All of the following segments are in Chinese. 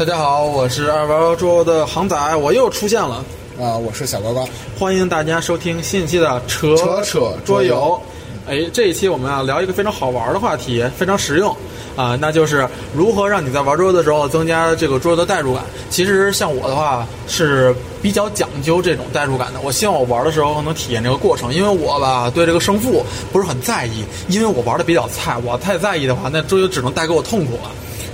大家好，我是二玩桌游的航仔，我又出现了。啊、我是小高高。欢迎大家收听新一期的扯扯扯桌桌游游。哎，这一期我们要聊一个非常好玩的话题，非常实用啊、那就是如何让你在玩桌游的时候增加这个桌游的代入感。其实像我的话是比较讲究这种代入感的，我希望我玩的时候能体验这个过程，因为我吧对这个胜负不是很在意，因为我玩的比较菜，我太在意的话，那桌游只能带给我痛苦了。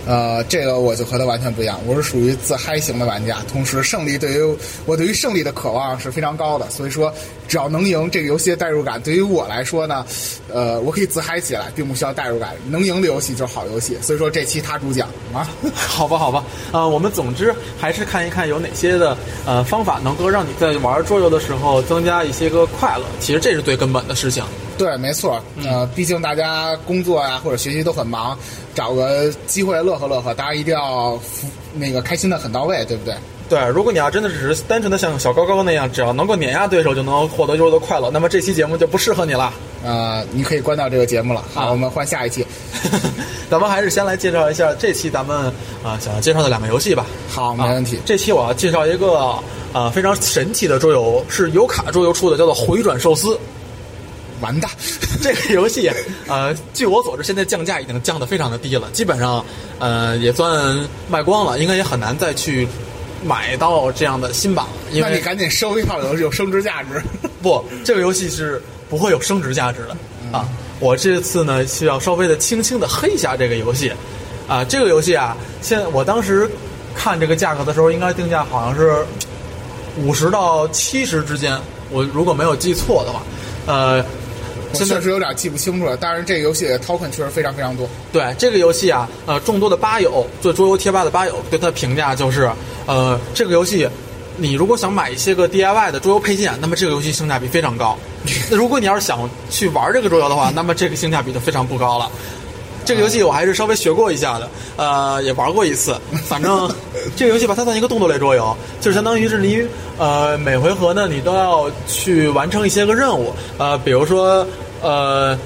呃，这个我就和他完全不一样，我是属于自嗨型的玩家，同时胜利对于我对于胜利的渴望是非常高的，所以说只要能赢这个游戏的代入感，对于我来说呢，呃，我可以自嗨起来，并不需要代入感，能赢的游戏就是好游戏，所以说这期他主讲啊。好吧，好吧，呃，我们总之还是看一看有哪些的呃方法能够让你在玩桌游的时候增加一些个快乐。其实这是最根本的事情。对，没错，呃，毕竟大家工作呀、或者学习都很忙，找个机会乐呵乐呵，大家一定要那个开心的很到位，对不对？对，如果你要真的只是单纯的像小高高那样，只要能够碾压对手就能获得桌游的快乐，那么这期节目就不适合你了。呃，你可以关掉这个节目了。好，啊我们换下一期。咱们还是先来介绍一下这期咱们啊、想要介绍的两个游戏吧。好，没问题啊。这期我要介绍一个啊、非常神奇的桌游，是油卡桌游出的，叫做《回转寿司》。完蛋，这个游戏，呃，据我所知，现在降价已经降得非常的低了，基本上，呃，也算卖光了，应该也很难再去买到这样的新版了。因为那你赶紧收一套有有升值价值。不，这个游戏是不会有升值价值的啊。我这次呢，需要稍微的轻轻的黑一下这个游戏，啊，这个游戏啊，现我当时看这个价格的时候，应该定价好像是五十到七十之间，我如果没有记错的话，呃。我确实有点记不清楚了，但是这个游戏的 token 确实非常非常多。对这个游戏啊，呃，众多的吧友，做桌游贴吧的吧友对它的评价就是，呃，这个游戏，你如果想买一些个 DIY 的桌游配件，那么这个游戏性价比非常高。那如果你要是想去玩这个桌游的话，那么这个性价比就非常不高了。这个游戏我还是稍微学过一下的，呃，也玩过一次。反正这个游戏吧，它算一个动作类桌游，就是相当于是你呃每回合呢，你都要去完成一些个任务，呃，比如说呃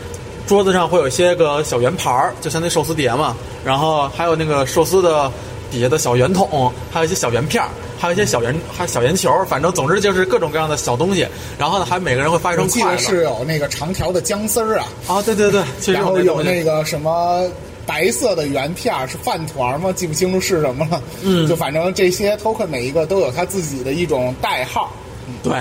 桌子上会有一些个小圆盘儿，就相当于寿司碟嘛，然后还有那个寿司的底下的小圆筒，还有一些小圆片儿。还有一些小圆，还小圆球，反正总之就是各种各样的小东西。然后呢，还每个人会发一我记得。是有那个长条的姜丝儿啊，啊，对对对，然后有那个什么白色的圆片儿是饭团吗？记不清楚是什么了。嗯就反正这些 token 每一个都有它自己的一种代号。对，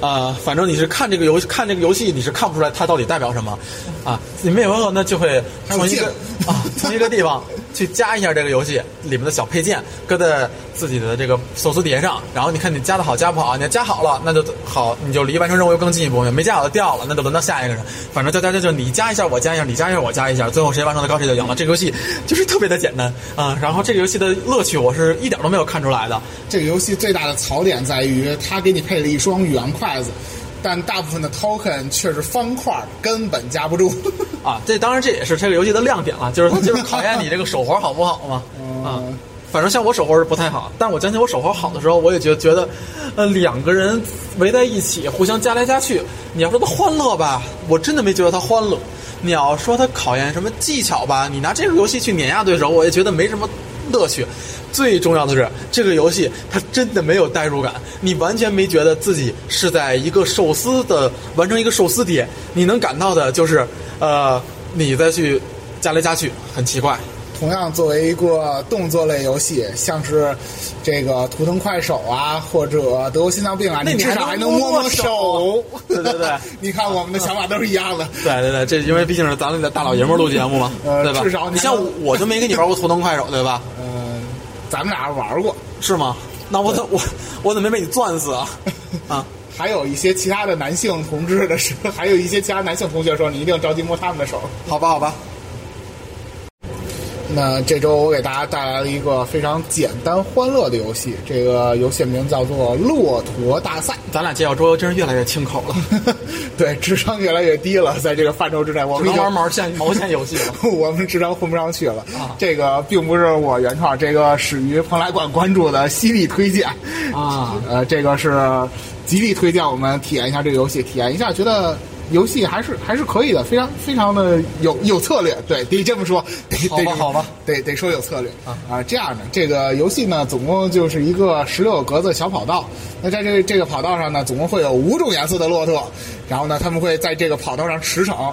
呃，反正你是看这个游戏，看这个游戏你是看不出来它到底代表什么，啊，你每回合呢就会从一个啊从一个地方去加一下这个游戏里面的小配件，搁在自己的这个寿司碟上，然后你看你加的好加不好，你要加好了那就好，你就离完成任务又更进一步；没加好的掉了，那就轮到下一个人。反正加加加就你加一下我加一下，你加一下我加一下，最后谁完成的高谁就赢了。这个游戏就是特别的简单啊、然后这个游戏的乐趣我是一点都没有看出来的。这个游戏最大的槽点在于，它给你配了一双圆筷子，但大部分的 token 却是方块儿，根本夹不住。啊，这当然这也是这个游戏的亮点了，就是它 就是考验你这个手活好不好嘛。啊，反正像我手活是不太好，但我讲起我手活好的时候，我也觉觉得，呃，两个人围在一起互相加来加去，你要说它欢乐吧，我真的没觉得它欢乐。你要说它考验什么技巧吧，你拿这个游戏去碾压对手，我也觉得没什么乐趣。最重要的是，这个游戏它真的没有代入感，你完全没觉得自己是在一个寿司的完成一个寿司碟，你能感到的就是，呃，你再去加来加去，很奇怪。同样，作为一个动作类游戏，像是这个图腾快手啊，或者德国心脏病啊，那你至少还能摸摸手手。对对对 你看我们的想法都是一样的。对对对，这因为毕竟是咱们的大老爷们儿录节目嘛，呃对吧？至少你你像我我就没跟你玩过图腾快手，对吧？嗯，咱们俩玩过，是吗？那我怎我我怎么没被你攥死啊？啊，还有一些其他的男性同志的时候，还有一些其他男性同学说，你一定着急摸他们的手。好吧好吧，那这周我给大家带来了一个非常简单欢乐的游戏，这个游戏名叫做《骆驼大赛》。咱俩介绍桌游真是越来越清口了，对，智商越来越低了，在这个范畴之内，我们玩毛线毛线游戏了。我们智商混不上去了。啊这个并不是我原创，这个始于蓬莱馆关注的犀利推荐啊。呃，这个是极力推荐我们体验一下这个游戏，体验一下觉得游戏还是还是可以的，非常非常的有有策略，对，得这么说，得得好吧好吧。得得说有策略。啊啊这样的这个游戏呢，总共就是一个十六个格子小跑道。那在这这个跑道上呢，总共会有五种颜色的骆驼，然后呢，他们会在这个跑道上驰骋，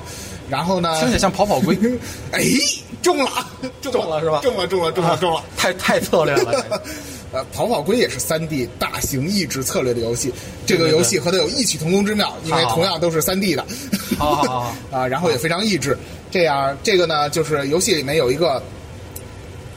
然后呢，听起来像跑跑龟，哎，中了，中中了是吧？中了，中了，中了，中了。太太策略了。这个呃，跑跑龟也是三 D 大型益智策略的游戏，这个游戏和它有异曲同工之妙，因为同样都是三 D 的。好好好好 啊，然后也非常益智。这样，这个呢，就是游戏里面有一个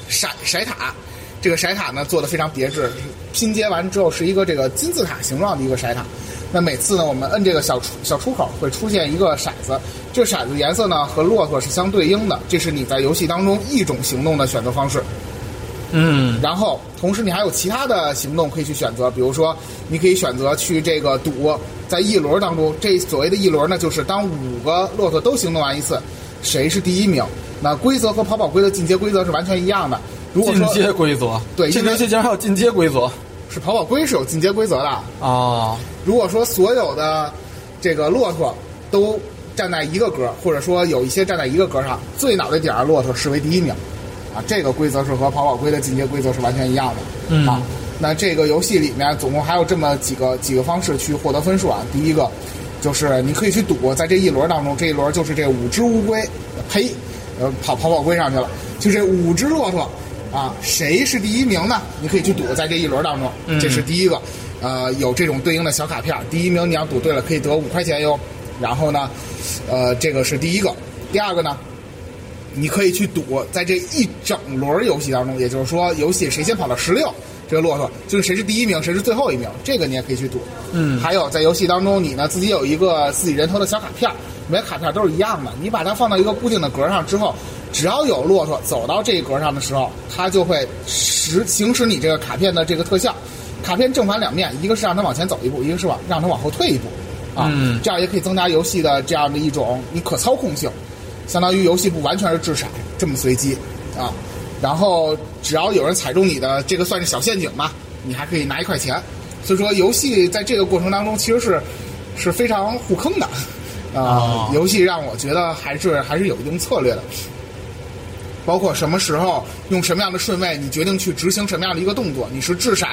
骰骰塔，这个骰塔呢做的非常别致，拼接完之后是一个这个金字塔形状的一个骰塔。那每次呢，我们摁这个小出小出口会出现一个骰子，这个骰子颜色呢和骆驼是相对应的，这是你在游戏当中一种行动的选择方式。嗯，然后同时你还有其他的行动可以去选择，比如说你可以选择去这个赌，在一轮当中，这所谓的一轮呢，就是当五个骆驼都行动完一次，谁是第一名？那规则和跑跑龟的进阶规则是完全一样的。如果进阶规则，对因为这个游戏竟然还有进阶规则是跑跑龟是有进阶规则的，啊！如果说所有的这个骆驼都站在一个格，或者说有一些站在一个格上，最脑袋顶上骆驼视为第一名，啊，这个规则是和跑跑龟的进阶规则是完全一样的。嗯啊，那这个游戏里面总共还有这么几个几个方式去获得分数啊。第一个就是你可以去赌，在这一轮当中，这一轮就是这五只乌龟，呸，呃，跑跑跑龟上去了，就这五只骆驼。啊，谁是第一名呢？你可以去赌，在这一轮当中，嗯这是第一个。呃，有这种对应的小卡片，第一名你要赌对了可以得五块钱哟。然后呢，呃，这个是第一个。第二个呢，你可以去赌，在这一整轮游戏当中，也就是说，游戏谁先跑到十六，这个骆驼就是谁是第一名，谁是最后一名，这个你也可以去赌。嗯还有在游戏当中，你呢自己有一个自己人头的小卡片儿，每个卡片儿都是一样的，你把它放到一个固定的格上之后，只要有骆驼走到这一格上的时候，它就会实行使你这个卡片的这个特效。卡片正反两面，一个是让它往前走一步，一个是往让它往后退一步，啊，嗯这样也可以增加游戏的这样的一种你可操控性，相当于游戏不完全是掷骰这么随机啊。然后只要有人踩中你的这个算是小陷阱嘛，你还可以拿一块钱。所以说游戏在这个过程当中其实是是非常互坑的啊、哦游戏让我觉得还是还是有一定策略的。包括什么时候用什么样的顺位，你决定去执行什么样的一个动作，你是掷骰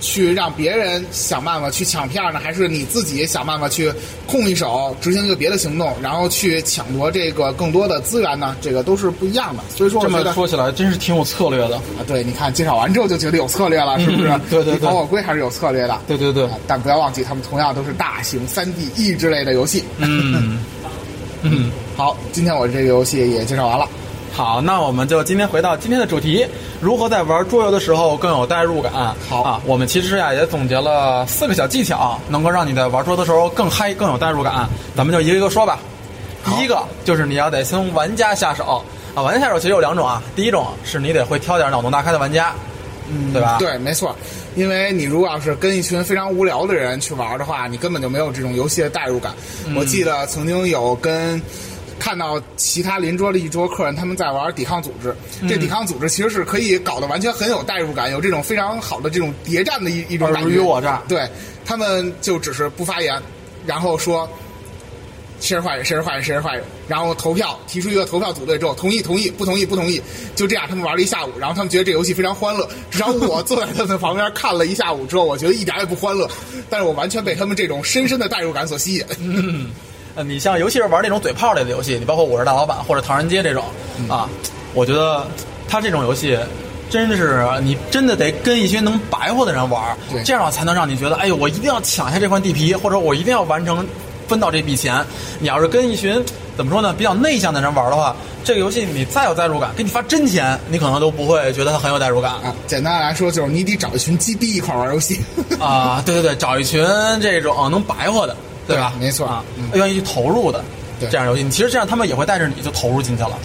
去让别人想办法去抢票呢，还是你自己想办法去控一手执行一个别的行动，然后去抢夺这个更多的资源呢？这个都是不一样的。所以说，我这么说起来，真是挺有策略的。啊，对，你看介绍完之后就觉得有策略了，是不是？嗯 对对对比跑跑龟还是有策略的。对对对啊，但不要忘记，他们同样都是大型三 D 益智类的游戏。嗯嗯，好，今天我这个游戏也介绍完了。好，那我们就今天回到今天的主题，如何在玩桌游的时候更有代入感？好啊，我们其实呀也总结了四个小技巧，能够让你在玩桌的时候更嗨、更有代入感。咱们就一个一个说吧。第一个就是你要得从玩家下手啊，玩家下手其实有两种啊，第一种是你得会挑点脑洞大开的玩家，嗯，对吧？对，没错，因为你如果要是跟一群非常无聊的人去玩的话，你根本就没有这种游戏的代入感。嗯我记得曾经有跟看到其他邻桌的一桌客人他们在玩抵抗组织，这嗯抵抗组织其实是可以搞得完全很有代入感，有这种非常好的这种谍战的一一种感觉。尔虞我诈对他们就只是不发言，然后说。谁是坏人？谁是坏人？谁是坏人？然后投票，提出一个投票组队之后，同意，同意，不同意，不同意，就这样，他们玩了一下午。然后他们觉得这游戏非常欢乐。至少我坐在他们旁边看了一下午之后，我觉得一点也不欢乐。但是我完全被他们这种深深的代入感所吸引。呃，你像尤其是玩那种嘴炮类的游戏，你包括我是大老板或者唐人街这种啊，我觉得它这种游戏。真是你真的得跟一群能白活的人玩对，这样才能让你觉得，哎呦，我一定要抢下这块地皮，或者我一定要完成分到这笔钱。你要是跟一群怎么说呢，比较内向的人玩的话，这个游戏你再有代入感，给你发真钱，你可能都不会觉得它很有代入感啊，简单来说就是你得找一群鸡逼一块玩游戏。啊。对对对，找一群这种能白活的，对吧？没错啊嗯，愿意去投入的对这样游戏，其实这样他们也会带着你就投入进去了。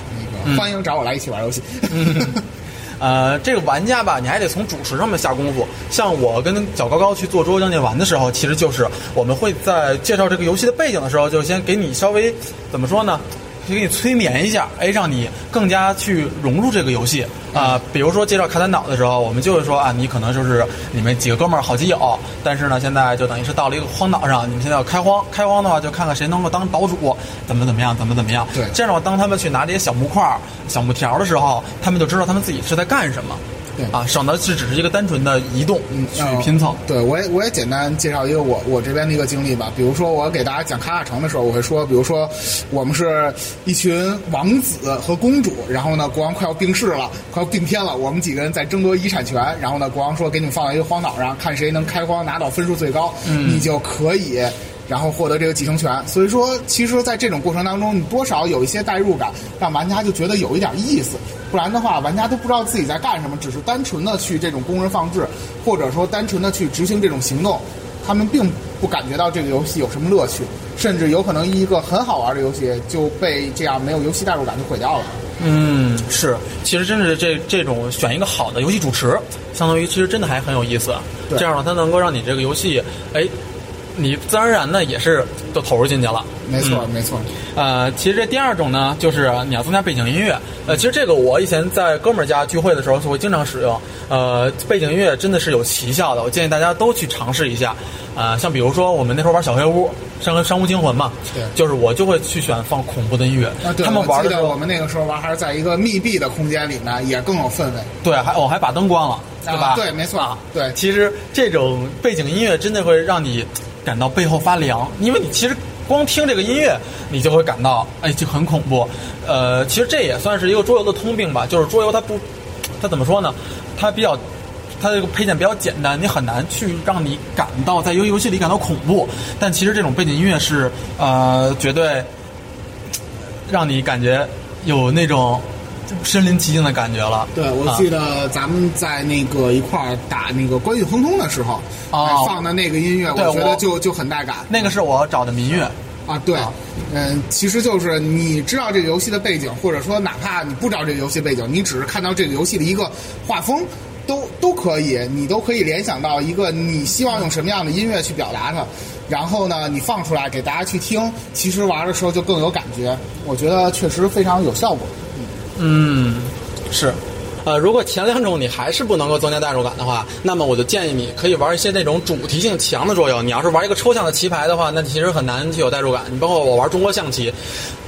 那个欢迎找我来一起玩游戏。嗯，呃，这个玩家吧，你还得从主持上面下功夫。像我跟小高高去做《桌游将近玩》的时候，其实就是我们会在介绍这个游戏的背景的时候，就先给你稍微怎么说呢？就给你催眠一下，哎，让你更加去融入这个游戏啊、比如说介绍卡坦岛的时候，我们就会说啊，你可能就是你们几个哥们儿好基友，但是呢，现在就等于是到了一个荒岛上，你们现在要开荒，开荒的话就看看谁能够当岛主，怎么怎么样，怎么怎么样。对这样的话，当他们去拿这些小木块儿、小木条的时候，他们就知道他们自己是在干什么。对啊，省得是只是一个单纯的移动去呃拼凑。对，我也我也简单介绍一个我我这边的一个经历吧。比如说，我给大家讲卡卡城的时候，我会说，比如说，我们是一群王子和公主，然后呢，国王快要病逝了，快要病天了，我们几个人在争夺遗产权。然后呢，国王说，给你们放到一个荒岛上，看谁能开荒拿到分数最高，你就可以。然后获得这个继承权，所以说，其实，在这种过程当中，你多少有一些代入感，让玩家就觉得有一点意思。不然的话，玩家都不知道自己在干什么，只是单纯的去这种工人放置，或者说单纯的去执行这种行动，他们并不感觉到这个游戏有什么乐趣，甚至有可能一个很好玩的游戏就被这样没有游戏代入感就毁掉了。嗯，是，其实真是这这种选一个好的游戏主持，相当于其实真的还很有意思。对这样呢，它能够让你这个游戏，哎，你自然而然的也是都投入进去了。没错，嗯没错。呃，其实这第二种呢，就是你要增加背景音乐。呃，其实这个我以前在哥们儿家聚会的时候就会经常使用。呃，背景音乐真的是有奇效的，我建议大家都去尝试一下。呃，像比如说我们那时候玩小黑屋，商商务惊魂嘛，对就是我就会去选放恐怖的音乐。啊，对，他们玩的时候我我们那个时候玩还是在一个密闭的空间里面，也更有氛围。对，还我还把灯关了，对吧？啊对没错啊对其实这种背景音乐真的会让你感到背后发凉，因为你其实光听这个音乐，你就会感到哎就很恐怖。呃，其实这也算是一个桌游的通病吧，就是桌游它不，它怎么说呢？它比较。它这个配件比较简单，你很难去让你感到在游游戏里感到恐怖。但其实这种背景音乐是呃绝对让你感觉有那种身临其境的感觉了。对，我啊记得咱们在那个一块儿打那个关羽亨通的时候，哦哎放的那个音乐，我觉得就就很带感。那个是我找的民乐，啊，对啊，嗯，其实就是你知道这个游戏的背景，或者说哪怕你不知道这个游戏背景，你只是看到这个游戏的一个画风，都都可以，你都可以联想到一个你希望用什么样的音乐去表达它，然后呢，你放出来给大家去听，其实玩的时候就更有感觉。我觉得确实非常有效果。嗯，是。呃，如果前两种你还是不能够增加代入感的话，那么我就建议你可以玩一些那种主题性强的桌游。你要是玩一个抽象的棋牌的话，那其实很难去有代入感。你包括我玩中国象棋，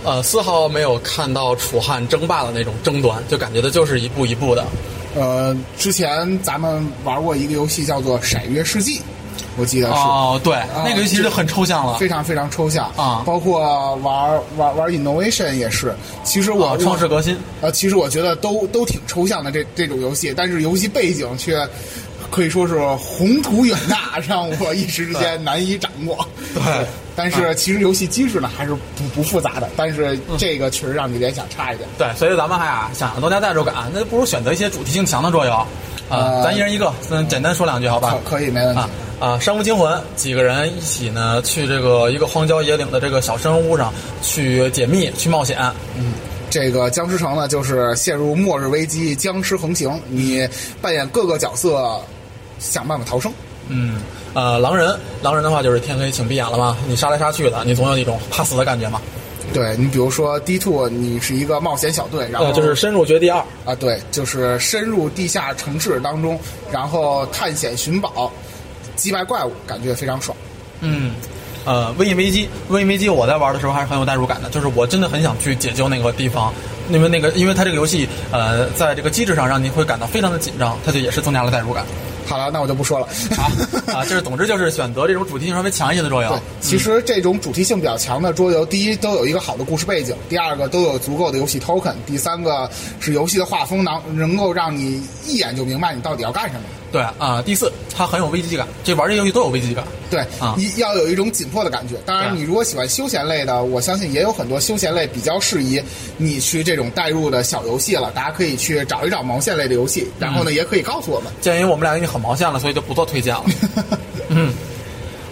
呃，丝毫没有看到楚汉争霸的那种争端，就感觉的就是一步一步的。呃，之前咱们玩过一个游戏叫做《闪月世纪》，我记得是。哦，对，啊那个游戏就很抽象了。非常非常抽象啊包括玩玩玩 innovation 也是。其实我、啊，创世革新。呃，其实我觉得都都挺抽象的这这种游戏，但是游戏背景却可以说是宏图远大，让我一时之间难以掌握。对但是其实游戏机制呢还是不不复杂的，但是这个确实让你联想差一点。对，所以咱们还啊想要增加代入感，那就不如选择一些主题性强的桌游。啊、呃咱一人一个，嗯，简单说两句好吧？可可以没问题。啊啊！商务惊魂，几个人一起呢，去这个一个荒郊野岭的这个小山屋上去解密、去冒险。嗯这个僵尸城呢，就是陷入末日危机，僵尸横行，你扮演各个角色，想办法逃生。嗯，呃，狼人，狼人的话就是天黑请闭眼了嘛，你杀来杀去的，你总有一种怕死的感觉嘛。对你比如说 D two，你是一个冒险小队，然后呃，就是深入绝地二。啊，对，就是深入地下城市当中，然后探险寻宝，击败怪物，感觉非常爽。嗯，呃，瘟疫危机，瘟疫危机，我在玩的时候还是很有代入感的，就是我真的很想去解救那个地方，因为那个，因为它这个游戏，呃，在这个机制上让你会感到非常的紧张，它就也是增加了代入感。好了，那我就不说了。啊啊，就是总之就是选择这种主题性稍微强一些的桌游对。，其实这种主题性比较强的桌游，第一都有一个好的故事背景，第二个都有足够的游戏 token，第三个是游戏的画风能能够让你一眼就明白你到底要干什么。对啊、第四，它很有危机感，这玩这游戏都有危机感。对，啊一要有一种紧迫的感觉。当然，你如果喜欢休闲类的，我相信也有很多休闲类比较适宜你去这种代入的小游戏了。大家可以去找一找毛线类的游戏，然后呢，也可以告诉我们。鉴于我们俩已经很毛线了，所以就不做推荐了。嗯，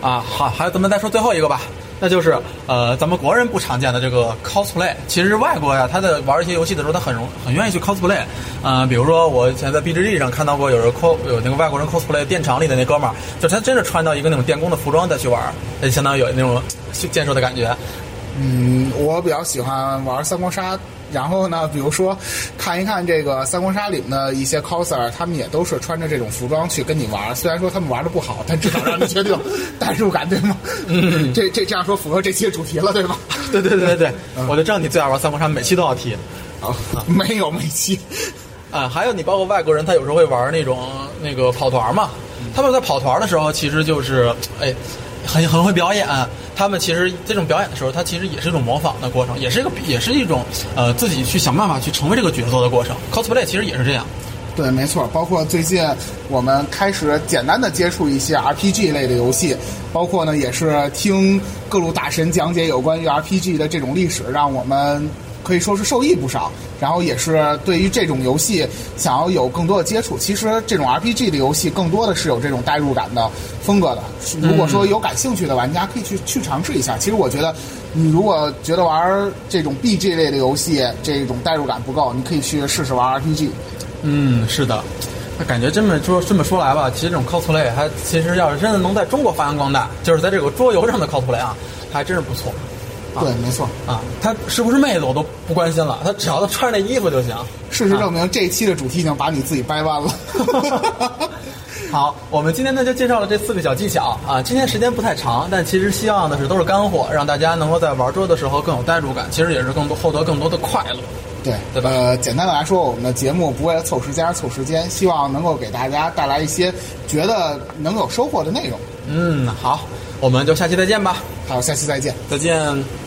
啊，好，还有咱们再说最后一个吧，那就是呃，咱们国人不常见的这个 cosplay。其实外国呀，他在玩一些游戏的时候，他很容很愿意去 cosplay。呃，比如说我以前在 BGG 上看到过有人 cos 有那个外国人 cosplay 电厂里的那哥们儿，就他真是穿到一个那种电工的服装再去玩，他就相当于有那种建设的感觉。嗯，我比较喜欢玩三国杀。然后呢，比如说看一看这个三国杀里面的一些 coser，他们也都是穿着这种服装去跟你玩。虽然说他们玩的不好，但至少让你觉得有代入感，对吗？嗯，这这这样说符合这期的主题了，对吗？对对对对对，我就知道你最爱玩三国杀，每期都要提。啊，没有每期。啊，还有你包括外国人，他有时候会玩那种那个跑团嘛。他们在跑团的时候，其实就是哎，很很会表演。他们其实这种表演的时候，它其实也是一种模仿的过程，也是一个也是一种呃自己去想办法去成为这个角色的过程。cosplay 其实也是这样。对，没错。包括最近我们开始简单的接触一些 RPG 类的游戏，包括呢也是听各路大神讲解有关于 RPG 的这种历史，让我们。可以说是受益不少，然后也是对于这种游戏想要有更多的接触。其实这种 RPG 的游戏更多的是有这种代入感的风格的。如果说有感兴趣的玩家，可以去去尝试一下。其实我觉得，你如果觉得玩这种 BG 类的游戏这种代入感不够，你可以去试试玩 RPG。嗯，是的。那感觉这么说这么说来吧，其实这种 cosplay 还其实要是真的能在中国发扬光大，就是在这个桌游上的 cosplay 啊，还真是不错。对，没错啊，他是不是妹子我都不关心了，他只要他穿着那衣服就行。事实证明，这一期的主题已经把你自己掰弯了。好，我们今天呢就介绍了这四个小技巧啊。今天时间不太长，但其实希望的是都是干货，让大家能够在玩桌的时候更有代入感，其实也是更多获得更多的快乐。对，对吧？呃，简单的来说，我们的节目不为了凑时间而凑时间，希望能够给大家带来一些觉得能有收获的内容。嗯，好，我们就下期再见吧。好，下期再见，再见。